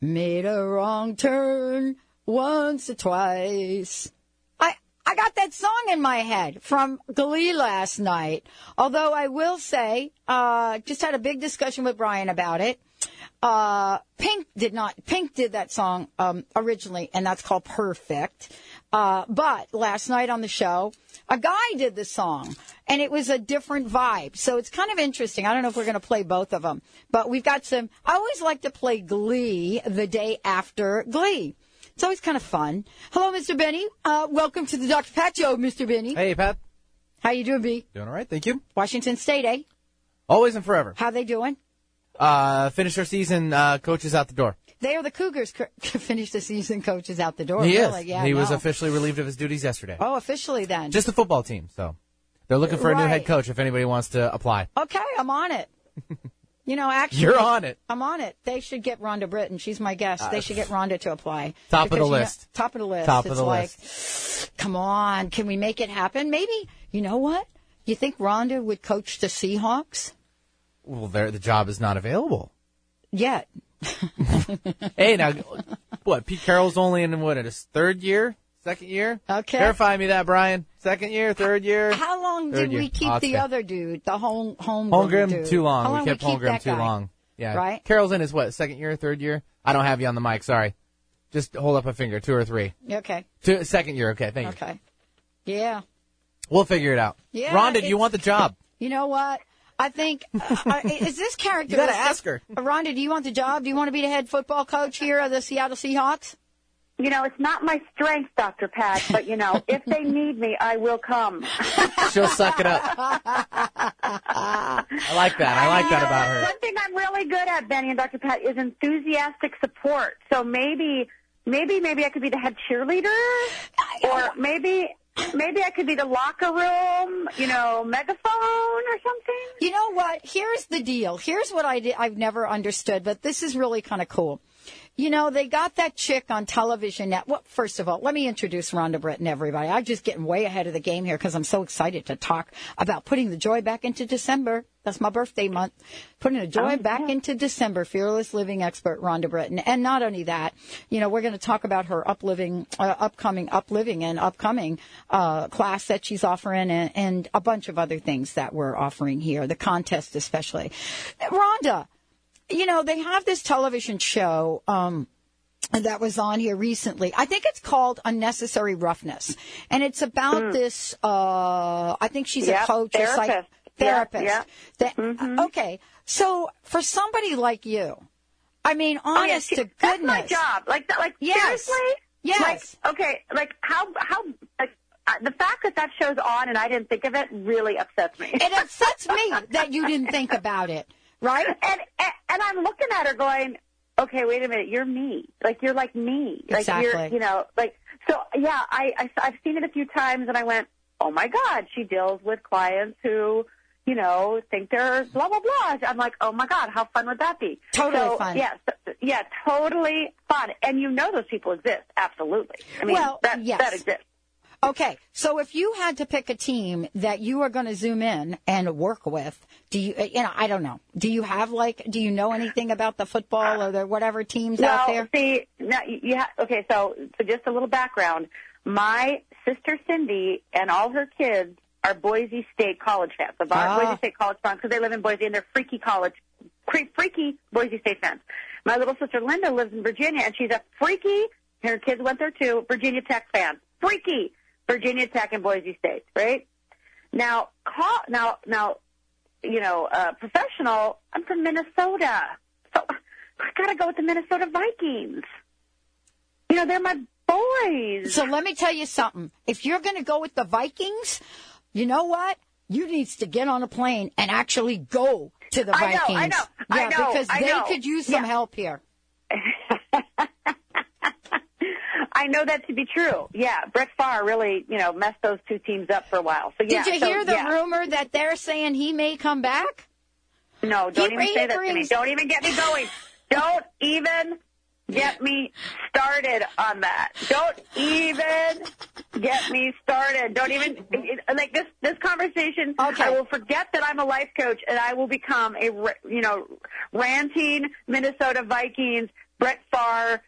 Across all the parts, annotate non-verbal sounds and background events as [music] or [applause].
Made a wrong turn once or twice. I, I got that song in my head from Glee last night. Although I will say, uh, just had a big discussion with Brian about it. Uh, Pink did not, Pink did that song, um, originally, and that's called Perfect. Uh, but last night on the show, a guy did the song and it was a different vibe. So it's kind of interesting. I don't know if we're going to play both of them, but we've got some, I always like to play Glee the day after Glee. It's always kind of fun. Hello, Mr. Benny. Uh, welcome to the Dr. Pat Show, Mr. Benny. Hey, Pat. How you doing, B? Doing all right, thank you. Washington State, eh? Always and forever. How they doing? Uh, finished our season, uh, coaches out the door. They are the Cougars. Co- [laughs] finished the season. Coaches out the door. he really. is. Yeah, he was officially relieved of his duties yesterday. Oh, officially then. Just the football team, so they're looking for a new head coach if anybody wants to apply. Okay, I'm on it. [laughs] You know, actually, You're on it. I'm on it. They should get Rhonda Britten. She's my guest. they uh, should get Rhonda to apply. Top of the you know- list. top of the list. Top of it's the like, list. come on, can we make it happen? Maybe. You know what? You think Rhonda would coach the Seahawks? Well, there the job is not available. Yet. [laughs] Hey, now, what? Pete Carroll's only in what his third year, second year? Okay. Verify me that, Brian. Second year, third year. How long did year. we keep Oh, the other dude, the home home Holmgren too long. We kept we Holmgren too guy? long. Yeah. Right? Carroll's in his what? Second year, third year? I don't have you on the mic. Sorry. Just hold up a finger. Two or three. Okay. Two, second year. Okay. Thank you. Okay. Yeah. We'll figure it out. Yeah, Rhonda, do you want the job? You know what? I think uh, is this character. [laughs] You gotta ask her. Rhonda, do you want the job? Do you want to be the head football coach here of the Seattle Seahawks? You know, it's not my strength, Dr. Pat, but you know, if they need me, I will come. [laughs] She'll suck it up. I like that. I like that about her. One thing I'm really good at, Benny and Dr. Pat, is enthusiastic support. So maybe, maybe, maybe I could be the head cheerleader, or maybe, maybe I could be the locker room, you know, megaphone or something. You know what? Here's the deal. Here's what I did, I've never understood, but this is really kind of cool. You know, they got that chick on television now. Well, first of all, let me introduce Rhonda Britten, everybody. I'm just getting way ahead of the game here because I'm so excited to talk about putting the joy back into December. That's my birthday month. Putting the joy back into December. Fearless living expert Rhonda Britten. And not only that, you know, we're going to talk about her upliving, uh, upcoming, upliving and upcoming, uh, class that she's offering and, and a bunch of other things that we're offering here. The contest especially. Rhonda, you know, they have this television show, um, that was on here recently. I think it's called Unnecessary Roughness. And it's about this, uh, I think she's a. Yep, coach, a psych- therapist. therapist. Yep, Mm-hmm. Okay. So for somebody like you, I mean, Oh, yeah, honest see, to That's goodness. my job. Like, that- like Yes. seriously? Yes. Like, okay, like how, how, like, uh, the fact that that show's on and I didn't think of it really upsets me. It upsets me [laughs] that you didn't think about it, right? and, and and I'm looking at her going, okay, wait a minute, you're me. Like you're like me. Like you're, Exactly. you know, like so. Yeah, I, I I've seen it a few times, and I went, oh my god, she deals with clients who. You know, think they're blah blah blah. I'm like, oh my god, how fun would that be? Totally so, fun. Yeah, so- yeah, totally fun. And you know those people exist, absolutely. I mean, Well, that yes. that exists. Okay, so if you had to pick a team that you are going to zoom in and work with, do you, you know, I don't know, do you have like, do you know anything about the football or the whatever teams well, out there? see, you ha- okay. So, so just a little background. My sister Cindy and all her kids are Boise State college fans. The Ah. Boise State college fans because they live in Boise and they're freaky college, cre- freaky Boise State fans. My little sister Linda lives in Virginia and she's a freaky. Her kids went there too. Virginia Tech fan, freaky Virginia Tech and Boise State, right? Now, call, now, now, you know, uh, professional. I'm from Minnesota, so I gotta go with the Minnesota Vikings. You know, they're my boys. So let me tell you something. If you're going to go with the Vikings, you know what? You needs to get on a plane and actually go to the I know, Vikings. I know, I yeah, know, because they know. could use some Yeah. help here. [laughs] I know that to be true. Yeah, Brett Favre really, you know, messed those two teams up for a while. So yeah, Did you so, hear the yeah. rumor that they're saying he may come back? No, don't He even say that to me. Don't even get me going. [laughs] don't even get me started on that. Don't even get me started. Don't even like this. This conversation. Okay. I will forget that I'm a life coach, and I will become a you know ranting Minnesota Vikings Brett Favre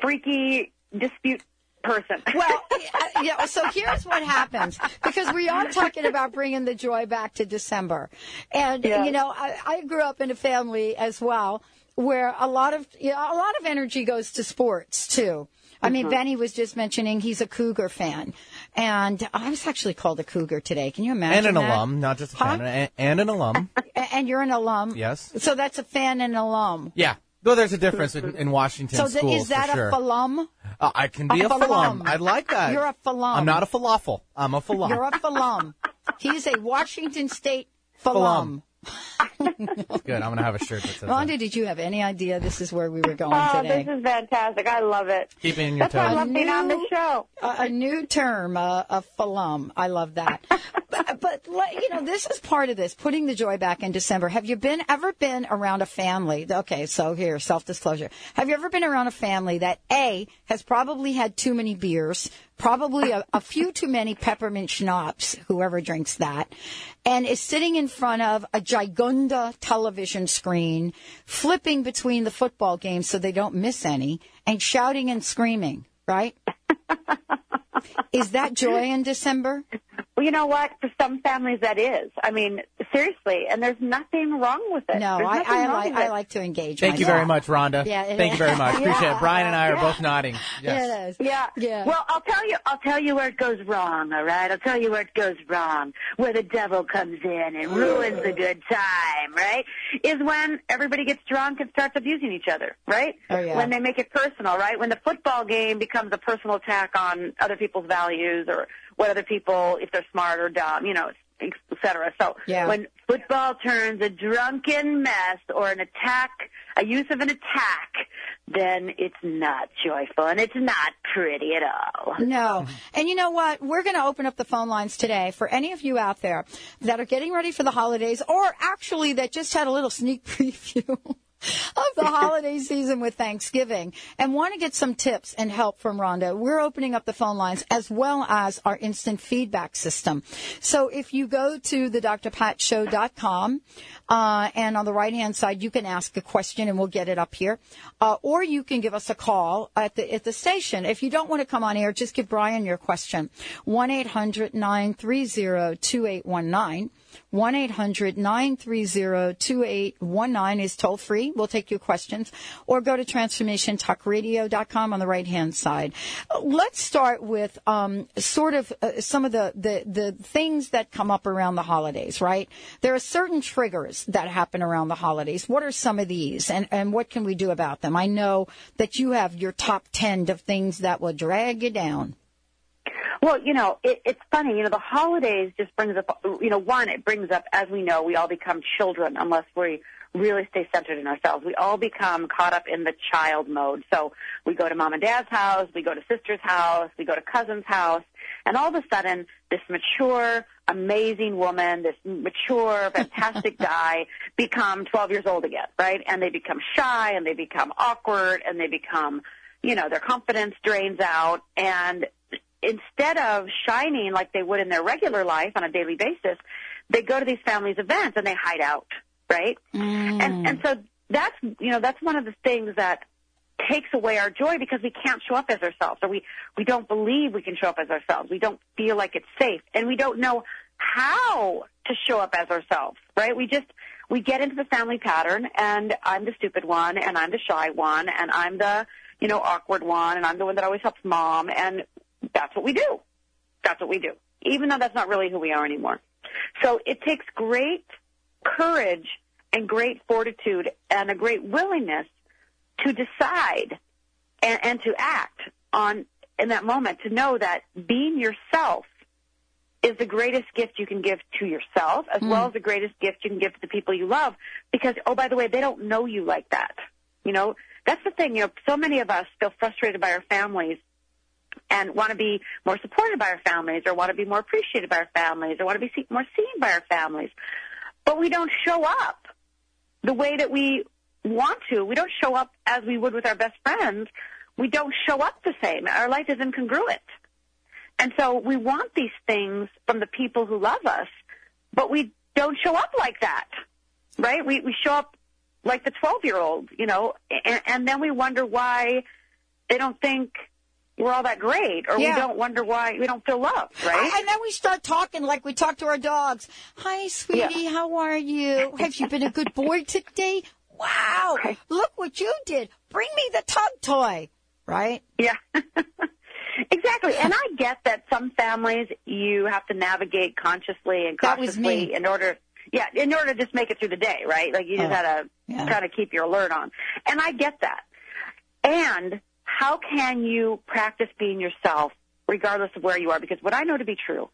freaky dispute person. [laughs] Well, yeah, yeah, so here's what happens because we are talking about bringing the joy back to December, and Yeah. you know, I, I grew up in a family as well where a lot of you know, a lot of energy goes to sports too. I mean, Benny was just mentioning he's a Cougar fan, and I was actually called a Cougar today. Can you imagine? And an that? alum, not just a Huh? fan, and, and an alum. And you're an alum. Yes. So that's a fan and alum. Yeah. Though there's a difference in, in Washington So schools is that sure. a falum? Uh, I can be a a, falum. falum. I like that. You're a falum. I'm not a falafel. I'm a falum. You're a falum. He's a Washington State falum. Falum. [laughs] Good. I'm gonna have a shirt that says Rhonda, that. did you have any idea this is where we were going Oh, today? this is fantastic. I love it. Keep it in your That's why I toes. love being on the show. a, a new term, uh, a falum. I love that. [laughs] but, but you know, this is part of this, putting the joy back in December. Have you been ever been around a family? Okay, so here, self disclosure. Have you ever been around a family that a has probably had too many beers, probably a, a few too many peppermint schnapps, whoever drinks that, and is sitting in front of a gigunda television screen, flipping between the football games so they don't miss any, and shouting and screaming, right? [laughs] Is that joy in December? Well, you know what? For some families, that is. I mean, seriously, and there's nothing wrong with it. No, I, I like with I like to engage. Thank you myself. very much, Rhonda. Yeah, it Thank you very is. much. [laughs] Appreciate Yeah. it. Brian and I are both nodding. Yes. It is. Yeah. Yeah. Well, I'll tell you. I'll tell you where it goes wrong. All right. I'll tell you where it goes wrong. Where the devil comes in and ruins the good time. Right? Is when everybody gets drunk and starts abusing each other. Right? Oh, yeah. When they make it personal. Right? When the football game becomes a personal attack on other people's values or what other people, if they're smart or dumb. You know. Et cetera. So Yeah. when football turns a drunken mess or an attack, a use of an attack, then it's not joyful and it's not pretty at all. No. And you know what? We're going to open up the phone lines today for any of you out there that are getting ready for the holidays or actually that just had a little sneak [laughs] preview. Of the holiday season with Thanksgiving and want to get some tips and help from Rhonda, we're opening up the phone lines as well as our instant feedback system. So if you go to the drpatshow.com, uh, and on the right hand side, you can ask a question and we'll get it up here. Uh, or you can give us a call at the, at the station. If you don't want to come on air, just give Brian your question. 1-800-930-2819. 1-800-930-2819 is toll free. We'll take your questions or go to transformationtalkradio.com on the right hand side. Let's start with, um, sort of uh, some of the, the, the things that come up around the holidays, right? There are certain triggers that happen around the holidays. What are some of these and, and what can we do about them? I know that you have your top 10 of things that will drag you down. Well, you know, it, it's funny. You know, the holidays just brings up. You know, one, it brings up, as we know, we all become children unless we really stay centered in ourselves. We all become caught up in the child mode. So we go to mom and dad's house, we go to sister's house, we go to cousin's house, and all of a sudden, this mature, amazing woman, this mature, [laughs] fantastic guy become 12 years old again, right? And they become shy, and they become awkward, and they become, you know, their confidence drains out, and instead of shining like they would in their regular life on a daily basis, they go to these families events and they hide out, right? And mm. and so that's you know that's one of the things that takes away our joy because we can't show up as ourselves or we we don't believe we can show up as ourselves. We don't feel like it's safe and we don't know how to show up as ourselves, right? We just we get into the family pattern and I'm the stupid one and I'm the shy one and I'm the you know awkward one and I'm the one that always helps mom and that's what we do. That's what we do. Even though that's not really who we are anymore. So it takes great courage and great fortitude and a great willingness to decide and, and to act on in that moment to know that being yourself is the greatest gift you can give to yourself as mm. well as the greatest gift you can give to the people you love because oh by the way they don't know you like that you know that's the thing you know so many of us feel frustrated by our families and want to be more supported by our families or want to be more appreciated by our families or want to be more seen by our families but we don't show up the way that we want to. We don't show up as we would with our best friends. We don't show up the same. Our life is incongruent. And so we want these things from the people who love us, but we don't show up like that, right? We, we show up like the 12 year old, you know, and, and then we wonder why they don't think we're all that great, or yeah. we don't wonder why we don't feel loved, right? And then we start talking like we talk to our dogs. Hi, sweetie, yeah. how are you? [laughs] Have you been a good boy today? Wow, look what you did. Bring me the tug toy, right? Yeah. [laughs] Exactly. And I get that some families you have to navigate consciously and cautiously in order yeah, in order to just make it through the day, right? Like you just oh, gotta yeah. of keep your alert on. And I get that. And how can you practice being yourself regardless of where you are? Because what I know to be true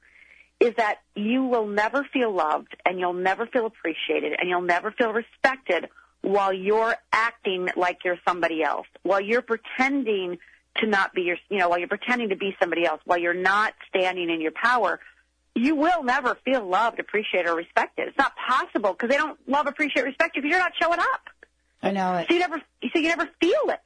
is that you will never feel loved and you'll never feel appreciated and you'll never feel respected while you're acting like you're somebody else, while you're pretending to not be your, you know, while you're pretending to be somebody else, while you're not standing in your power, you will never feel loved, appreciated, or respected. It's not possible because they don't love, appreciate, respect you because you're not showing up. I know it. So you never, so you never feel it.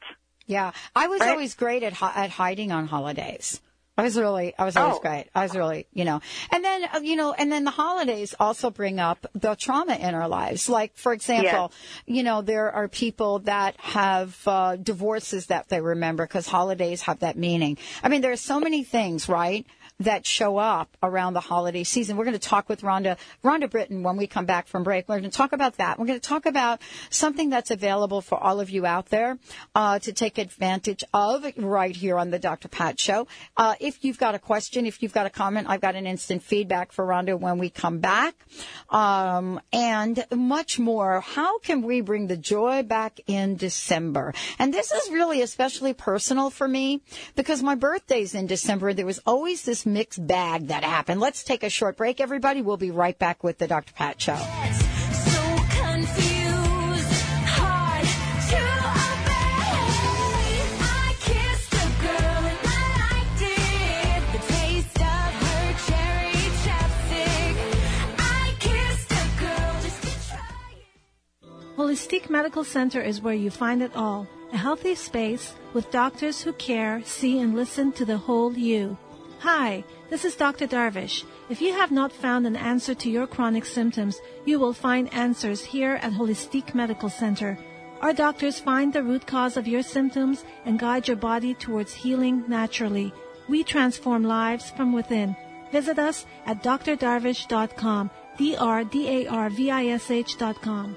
Yeah, I was right? always great at at hiding on holidays. I was really, I was always oh. great. I was really, you know, and then, uh, you know, and then the holidays also bring up the trauma in our lives. Like, for example, you know, there are people that have uh, divorces that they remember because holidays have that meaning. I mean, there are so many things, right? That show up around the holiday season. We're going to talk with Rhonda, Rhonda Britten when we come back from break. We're going to talk about that. We're going to talk about something that's available for all of you out there uh, to take advantage of right here on the Dr. Pat Show. Uh, if you've got a question, if you've got a comment, I've got an instant feedback for Rhonda when we come back. Um, and much more. How can we bring the joy back in December? And this is really especially personal for me because my birthday's in December. There was always this mixed bag that happened. Let's take a short break, everybody. We'll be right back with the Dr. Pat Show. Holistic Medical Center is where you find it all. A healthy space with doctors who care, see, and listen to the whole you. Hi, this is Dr. Darvish. If you have not found an answer to your chronic symptoms, you will find answers here at Holistic Medical Center. Our doctors find the root cause of your symptoms and guide your body towards healing naturally. We transform lives from within. Visit us at drdarvish.com, D-R-D-A-R-V-I-S-H.com.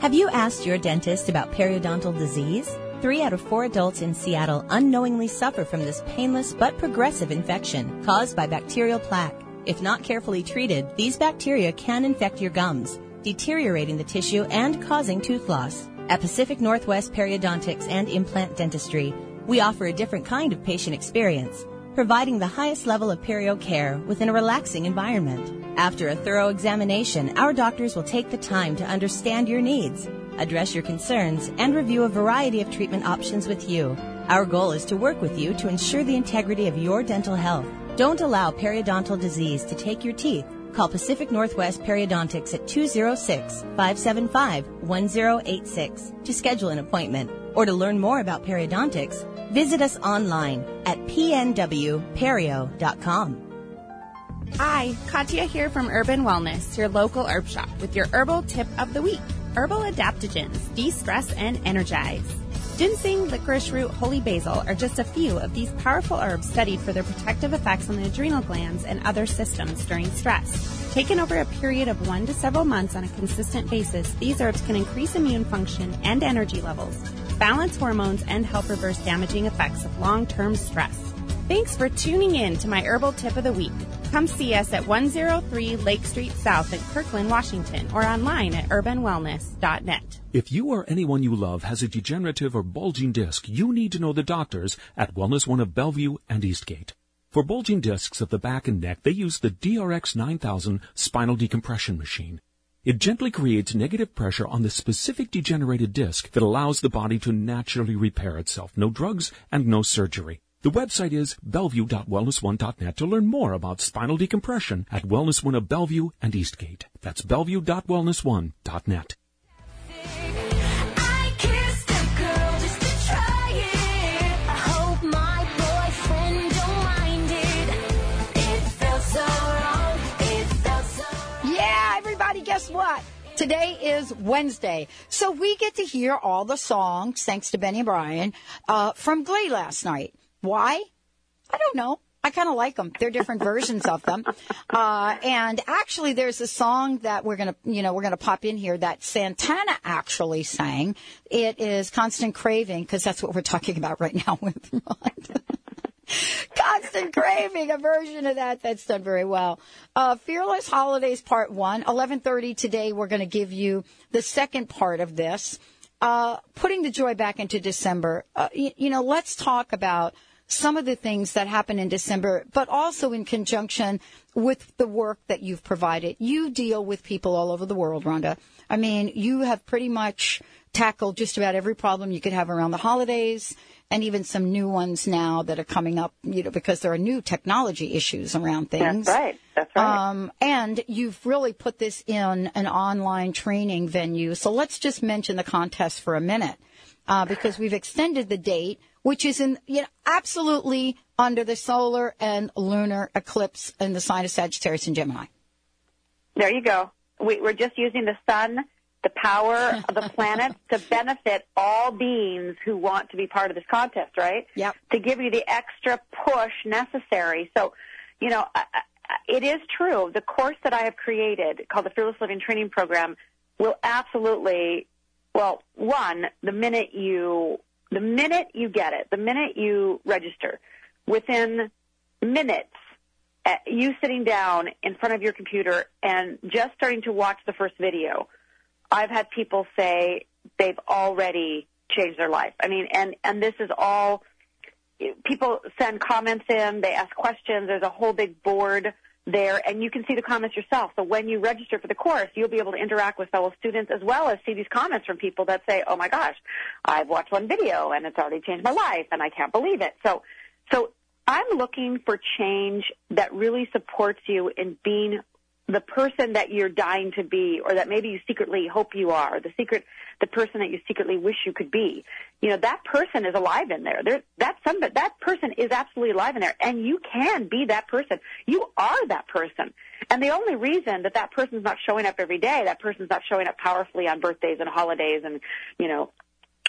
Have you asked your dentist about periodontal disease? Three out of four adults in Seattle unknowingly suffer from this painless but progressive infection caused by bacterial plaque. If not carefully treated, these bacteria can infect your gums, deteriorating the tissue and causing tooth loss. At Pacific Northwest Periodontics and Implant Dentistry, we offer a different kind of patient experience providing the highest level of perio care within a relaxing environment. After a thorough examination, our doctors will take the time to understand your needs, address your concerns, and review a variety of treatment options with you. Our goal is to work with you to ensure the integrity of your dental health. Don't allow periodontal disease to take your teeth. Call Pacific Northwest Periodontics at 206 575 1086 to schedule an appointment or to learn more about periodontics Visit us online at pnwperio.com. Hi, Katya here from Urban Wellness, your local herb shop, with your herbal tip of the week. Herbal adaptogens, de-stress and energize. Ginseng, licorice root, holy basil are just a few of these powerful herbs studied for their protective effects on the adrenal glands and other systems during stress. Taken over a period of one to several months on a consistent basis, these herbs can increase immune function and energy levels, balance hormones, and help reverse damaging effects of long-term stress. Thanks for tuning in to my herbal tip of the week. Come see us at 103 Lake Street South in Kirkland, Washington, or online at urbanwellness.net. If you or anyone you love has a degenerative or bulging disc, you need to know the doctors at Wellness One of Bellevue and Eastgate. For bulging discs of the back and neck, they use the DRX 9000 spinal decompression machine. It gently creates negative pressure on the specific degenerated disc that allows the body to naturally repair itself. No drugs and no surgery. The website is bellevue.wellness1.net to learn more about spinal decompression at Wellness One of Bellevue and Eastgate. That's bellevue.wellness1.net. I kissed a girl just to try it. I hope my boyfriend don't mind it. It felt so wrong. It felt so Yeah, everybody, guess what? Today is Wednesday, so we get to hear all the songs, thanks to Benny and Brian, uh, from Glee last night. Why? I don't know. I kind of like them. They're different versions of them. Uh, and actually, there's a song that we're gonna, you know, we're gonna pop in here that Santana actually sang. It is "Constant Craving" because that's what we're talking about right now [laughs] with. Constant Craving, a version of that that's done very well. Uh, Fearless Holidays Part 1, 1130 today. We're going to give you the second part of this. Uh, putting the joy back into December. Uh, you know, let's talk about some of the things that happen in December, but also in conjunction with the work that you've provided. You deal with people all over the world, Rhonda. I mean, you have pretty much tackled just about every problem you could have around the holidays and even some new ones now that are coming up, you know, because there are new technology issues around things. That's right. That's right. Um, and you've really put this in an online training venue. So let's just mention the contest for a minute, uh, because we've extended the date, which is in, you know, absolutely under the solar and lunar eclipse in the sign of Sagittarius and Gemini. There you go. We, we're just using the sun, the power of the [laughs] planet to benefit all beings who want to be part of this contest, right? Yep. To give you the extra push necessary. So, you know, it is true. The course that I have created called the Fearless Living Training Program will absolutely, well, one, the minute you, the minute you get it, the minute you register, within minutes, uh, you sitting down in front of your computer and just starting to watch the first video, I've had people say they've already changed their life. I mean, and and this is all people send comments in, they ask questions. There's a whole big board there, and you can see the comments yourself. So when you register for the course, you'll be able to interact with fellow students as well as see these comments from people that say, "Oh my gosh, I've watched one video and it's already changed my life, and I can't believe it." So, so I'm looking for change that really supports you in being the person that you're dying to be or that maybe you secretly hope you are, the secret the person that you secretly wish you could be. You know, that person is alive in there. There that's somebody that person is absolutely alive in there and you can be that person. You are that person. And the only reason that that person's not showing up every day, that person's not showing up powerfully on birthdays and holidays and, you know,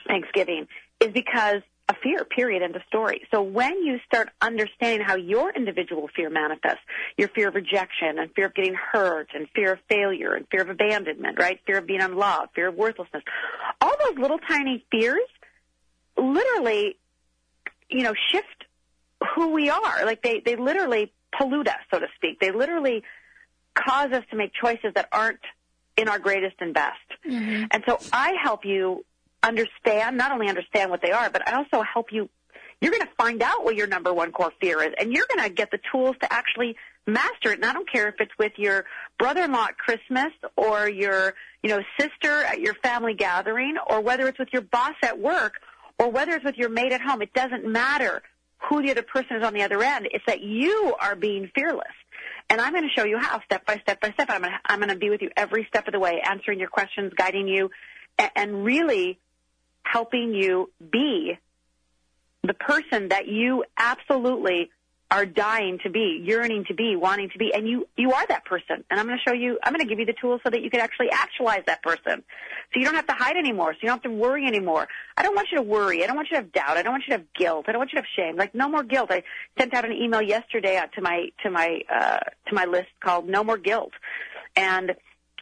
Thanksgiving is because a fear, period, end of story. So when you start understanding how your individual fear manifests, your fear of rejection and fear of getting hurt and fear of failure and fear of abandonment, right? Fear of being unloved, fear of worthlessness, all those little tiny fears literally, you know, shift who we are. Like they, they literally pollute us, so to speak. They literally cause us to make choices that aren't in our greatest and best. Mm-hmm. And so I help you understand, not only understand what they are, but I also help you. You're going to find out what your number one core fear is, and you're going to get the tools to actually master it. And I don't care if it's with your brother-in-law at Christmas or your, you know, sister at your family gathering, or whether it's with your boss at work, or whether it's with your mate at home. It doesn't matter who the other person is on the other end. It's that you are being fearless. And I'm going to show you how, step by step by step. I'm going to, I'm going to be with you every step of the way, answering your questions, guiding you, and, and really helping you be the person that you absolutely are dying to be, yearning to be, wanting to be, and you you are that person. And I'm going to show you. I'm going to give you the tools so that you can actually actualize that person. So you don't have to hide anymore. So you don't have to worry anymore. I don't want you to worry. I don't want you to have doubt. I don't want you to have guilt. I don't want you to have shame. Like no more guilt. I sent out an email yesterday out to my to my uh, to my list called No More Guilt, and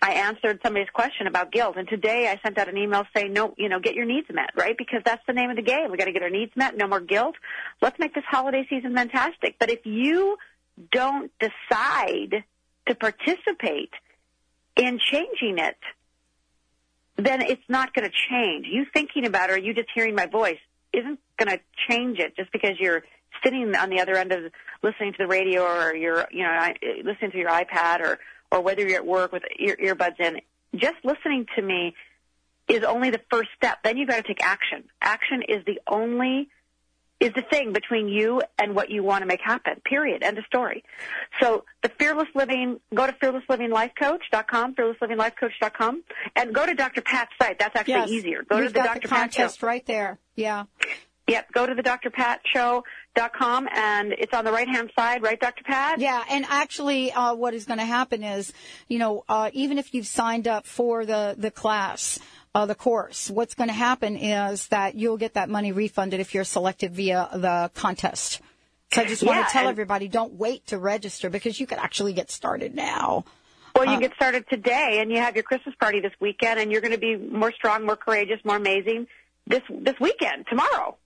I answered somebody's question about guilt, and today I sent out an email saying, "No, you know, get your needs met, right? Because that's the name of the game. We got to get our needs met. No more guilt. Let's make this holiday season fantastic." But if you don't decide to participate in changing it, then it's not going to change. You thinking about it, or you just hearing my voice, isn't going to change it just because you're sitting on the other end of listening to the radio or you're, you know, listening to your iPad or or whether you're at work with ear, earbuds in, just listening to me is only the first step. Then you've got to take action. Action is the only is the thing between you and what you want to make happen. Period. End of story. So the fearless living, go to fearlesslivingLifeCoach.com, fearlesslivingLifeCoach.com, and go to Dr. Pat's site. That's actually Yes. easier. Go We've to the got Dr. the contest right there. Yeah. Yep. Go to the drpatshow.com, and it's on the right hand side, right, Dr. Pat? Yeah, and actually, uh, what is going to happen is, you know, uh, even if you've signed up for the the class, uh, the course, what's going to happen is that you'll get that money refunded if you're selected via the contest. So I just want Yeah, to tell everybody, don't wait to register because you could actually get started now. Well, you Uh, get started today, and you have your Christmas party this weekend, and you're going to be more strong, more courageous, more amazing this this weekend, tomorrow.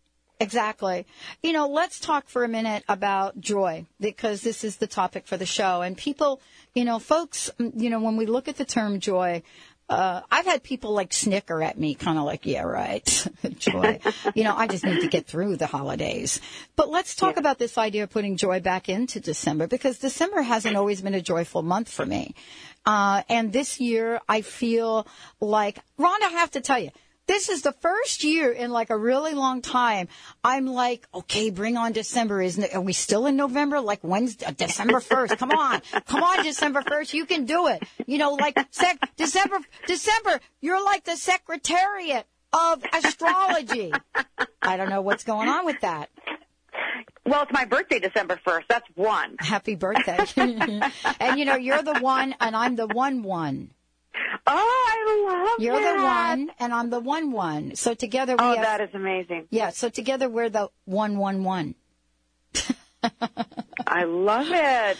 Exactly. You know, let's talk for a minute about joy because this is the topic for the show. And people, you know, folks, you know, when we look at the term joy, uh, I've had people like snicker at me, kind of like, yeah, right, [laughs] joy. you know, I just need to get through the holidays. But let's talk about this idea of putting joy back into December because December hasn't always been a joyful month for me. Uh, and this year I feel like, Rhonda, I have to tell you, this is the first year in like a really long time. I'm like, okay, bring on December. Isn't it? Are we still in November? Like Wednesday, uh, December 1st. Come on. Come on, December 1st. You can do it. You know, like sec- December, December, you're like the secretariat of astrology. I don't know what's going on with that. Well, it's my birthday, December 1st. That's one. Happy birthday. [laughs] and you know, you're the one and I'm the one one. Oh, I love it. You're that. the one and I'm the one one. So together we Oh, have, that is amazing. yeah, so together we're the one one one. I love it.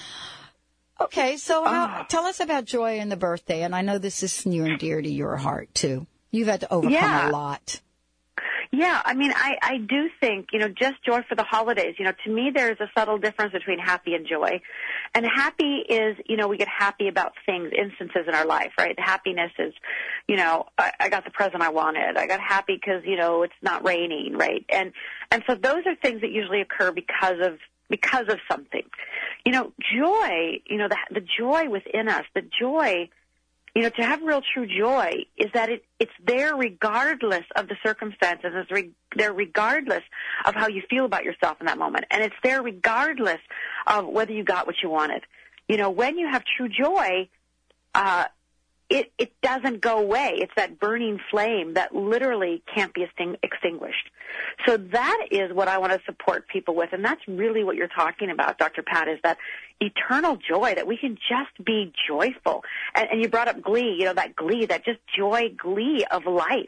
Okay, so Ah. how, tell us about joy and the birthday. And I know this is near and dear to your heart too. You've had to overcome Yeah. a lot. Yeah, I mean, I, I do think, you know, just joy for the holidays. You know, to me, there's a subtle difference between happy and joy. And happy is, you know, we get happy about things, instances in our life, right? Happiness is, you know, I, I got the present I wanted. I got happy because, you know, it's not raining, right? And, and so those are things that usually occur because of, because of something. You know, joy, you know, the, the joy within us, the joy, you know, to have real true joy is that it, it's there regardless of the circumstances. It's re- there regardless of how you feel about yourself in that moment. And it's there regardless of whether you got what you wanted. You know, when you have true joy, uh, it, it doesn't go away. It's that burning flame that literally can't be extinguished. So that is what I want to support people with. And that's really what you're talking about, Dr. Pat, is that eternal joy that we can just be joyful. And, and you brought up glee, you know, that glee, that just joy, glee of life.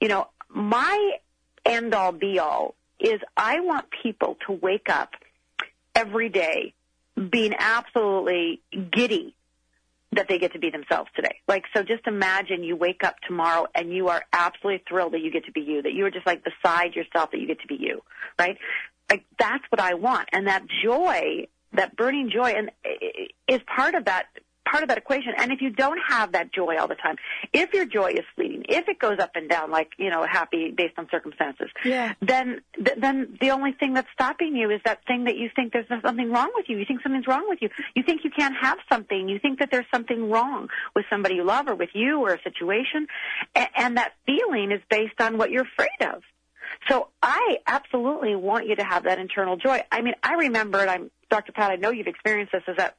You know, my end all be all is I want people to wake up every day being absolutely giddy that they get to be themselves today. Like, so just imagine you wake up tomorrow and you are absolutely thrilled that you get to be you, that you are just like beside yourself that you get to be you, right? Like, that's what I want. And that joy, that burning joy, and is part of that, part of that equation. And if you don't have that joy all the time, if your joy is if it goes up and down, like, you know, happy based on circumstances, Yeah. then th- then the only thing that's stopping you is that thing that you think there's something wrong with you. You think something's wrong with you. You think you can't have something. You think that there's something wrong with somebody you love or with you or a situation, and, and that feeling is based on what you're afraid of. So I absolutely want you to have that internal joy. I mean, I remember, and I'm Dr. Pat. I know you've experienced this. Is that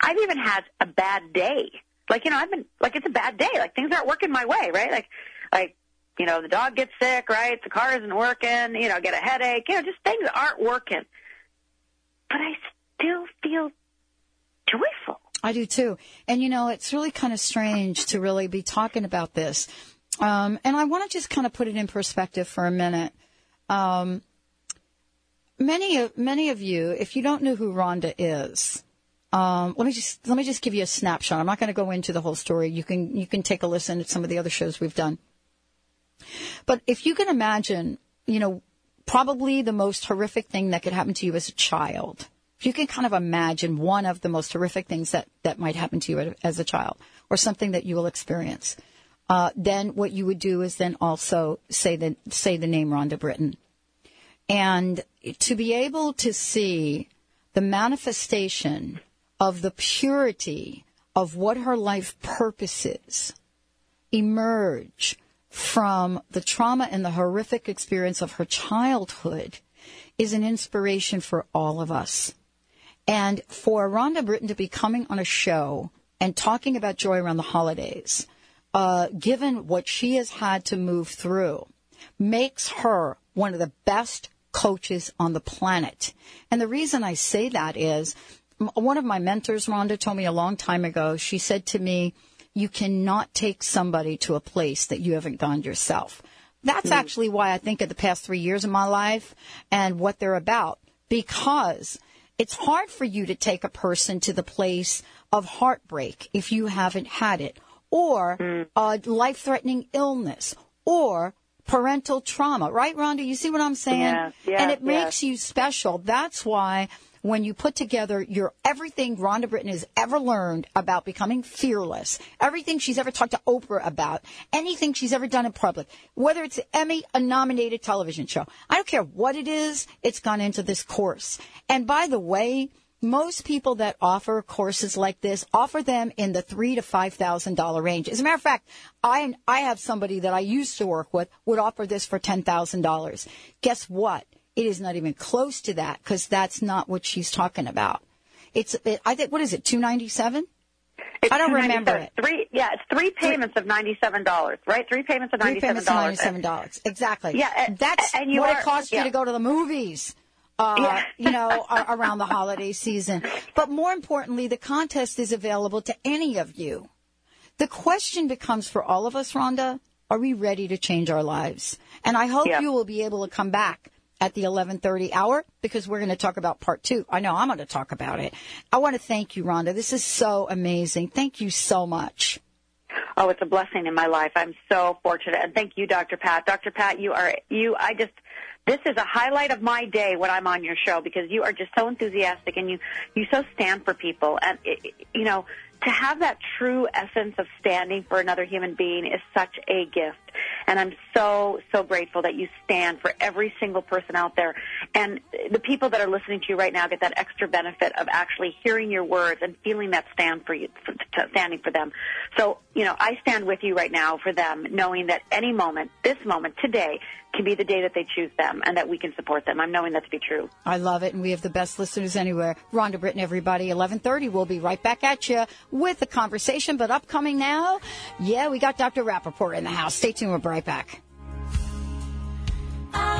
I've even had a bad day. Like, you know, I've been, like, it's a bad day. Like, things aren't working my way, right? Like, like, you know, the dog gets sick, right? The car isn't working, you know, get a headache, you know, just things aren't working. but I still feel joyful. I do too. And you know, it's really kind of strange to really be talking about this. Um, and I want to just kind of put it in perspective for a minute. Um, many of many of you, if you don't know who Rhonda is, um, let me just let me just give you a snapshot. I'm not going to go into the whole story. You can you can take a listen at some of the other shows we've done. But if you can imagine, you know, probably the most horrific thing that could happen to you as a child. If you can kind of imagine one of the most horrific things that, that might happen to you as a child or something that you will experience, uh, then what you would do is then also say the, say the name Rhonda Britten. And to be able to see the manifestation of the purity of what her life purpose is emerge from the trauma and the horrific experience of her childhood is an inspiration for all of us. And for Rhonda Britten to be coming on a show and talking about joy around the holidays, uh, given what she has had to move through, makes her one of the best coaches on the planet. And the reason I say that is one of my mentors, Rhonda, told me a long time ago, she said to me, you cannot take somebody to a place that you haven't gone yourself. That's hmm. actually why I think of the past three years of my life and what they're about. Because it's hard for you to take a person to the place of heartbreak if you haven't had it, or hmm. a life threatening illness, or parental trauma. Right, Rhonda? You see what I'm saying? Yes, yes, and it yes. makes you special. That's why when you put together your everything Rhonda Britten has ever learned about becoming fearless, everything she's ever talked to Oprah about, anything she's ever done in public, whether it's Emmy a nominated television show, I don't care what it is, it's gone into this course. And by the way, most people that offer courses like this offer them in the three to five thousand dollar range. As a matter of fact, I I have somebody that I used to work with would offer this for ten thousand dollars. Guess what? It is not even close to that because that's not what she's talking about. It's it, I think what is it two ninety seven? It's I don't remember it. Three, yeah, it's three payments of ninety-seven dollars, right? Three payments of Three ninety-seven dollars. ninety-seven dollars. Exactly. Yeah, and- that's and what are- it costs you to go to the movies. Uh, Yeah. you know, around the holiday season. But more importantly, the contest is available to any of you. The question becomes for all of us, Rhonda, are we ready to change our lives? And I hope Yeah. you will be able to come back at the 11:30 hour because we're going to talk about part 2. I know I'm going to talk about it. I want to thank you, Rhonda. This is so amazing. Thank you so much. Oh, it's a blessing in my life. I'm so fortunate, and thank you, Dr. Pat. Dr. Pat, you are you. I just this is a highlight of my day when I'm on your show because you are just so enthusiastic and you you so stand for people, and it, you know to have that true essence of standing for another human being is such a gift. And I'm so, so grateful that you stand for every single person out there. And the people that are listening to you right now get that extra benefit of actually hearing your words and feeling that stand for you, standing for them. So, you know, I stand with you right now for them, knowing that any moment, this moment, today, can be the day that they choose them and that we can support them. I'm knowing that to be true. I love it, and we have the best listeners anywhere. Rhonda Britten, everybody, 1130. We'll be right back at you with the conversation, but upcoming now, yeah, we got Dr. Rappaport in the house. Stay tuned. We'll be right back. I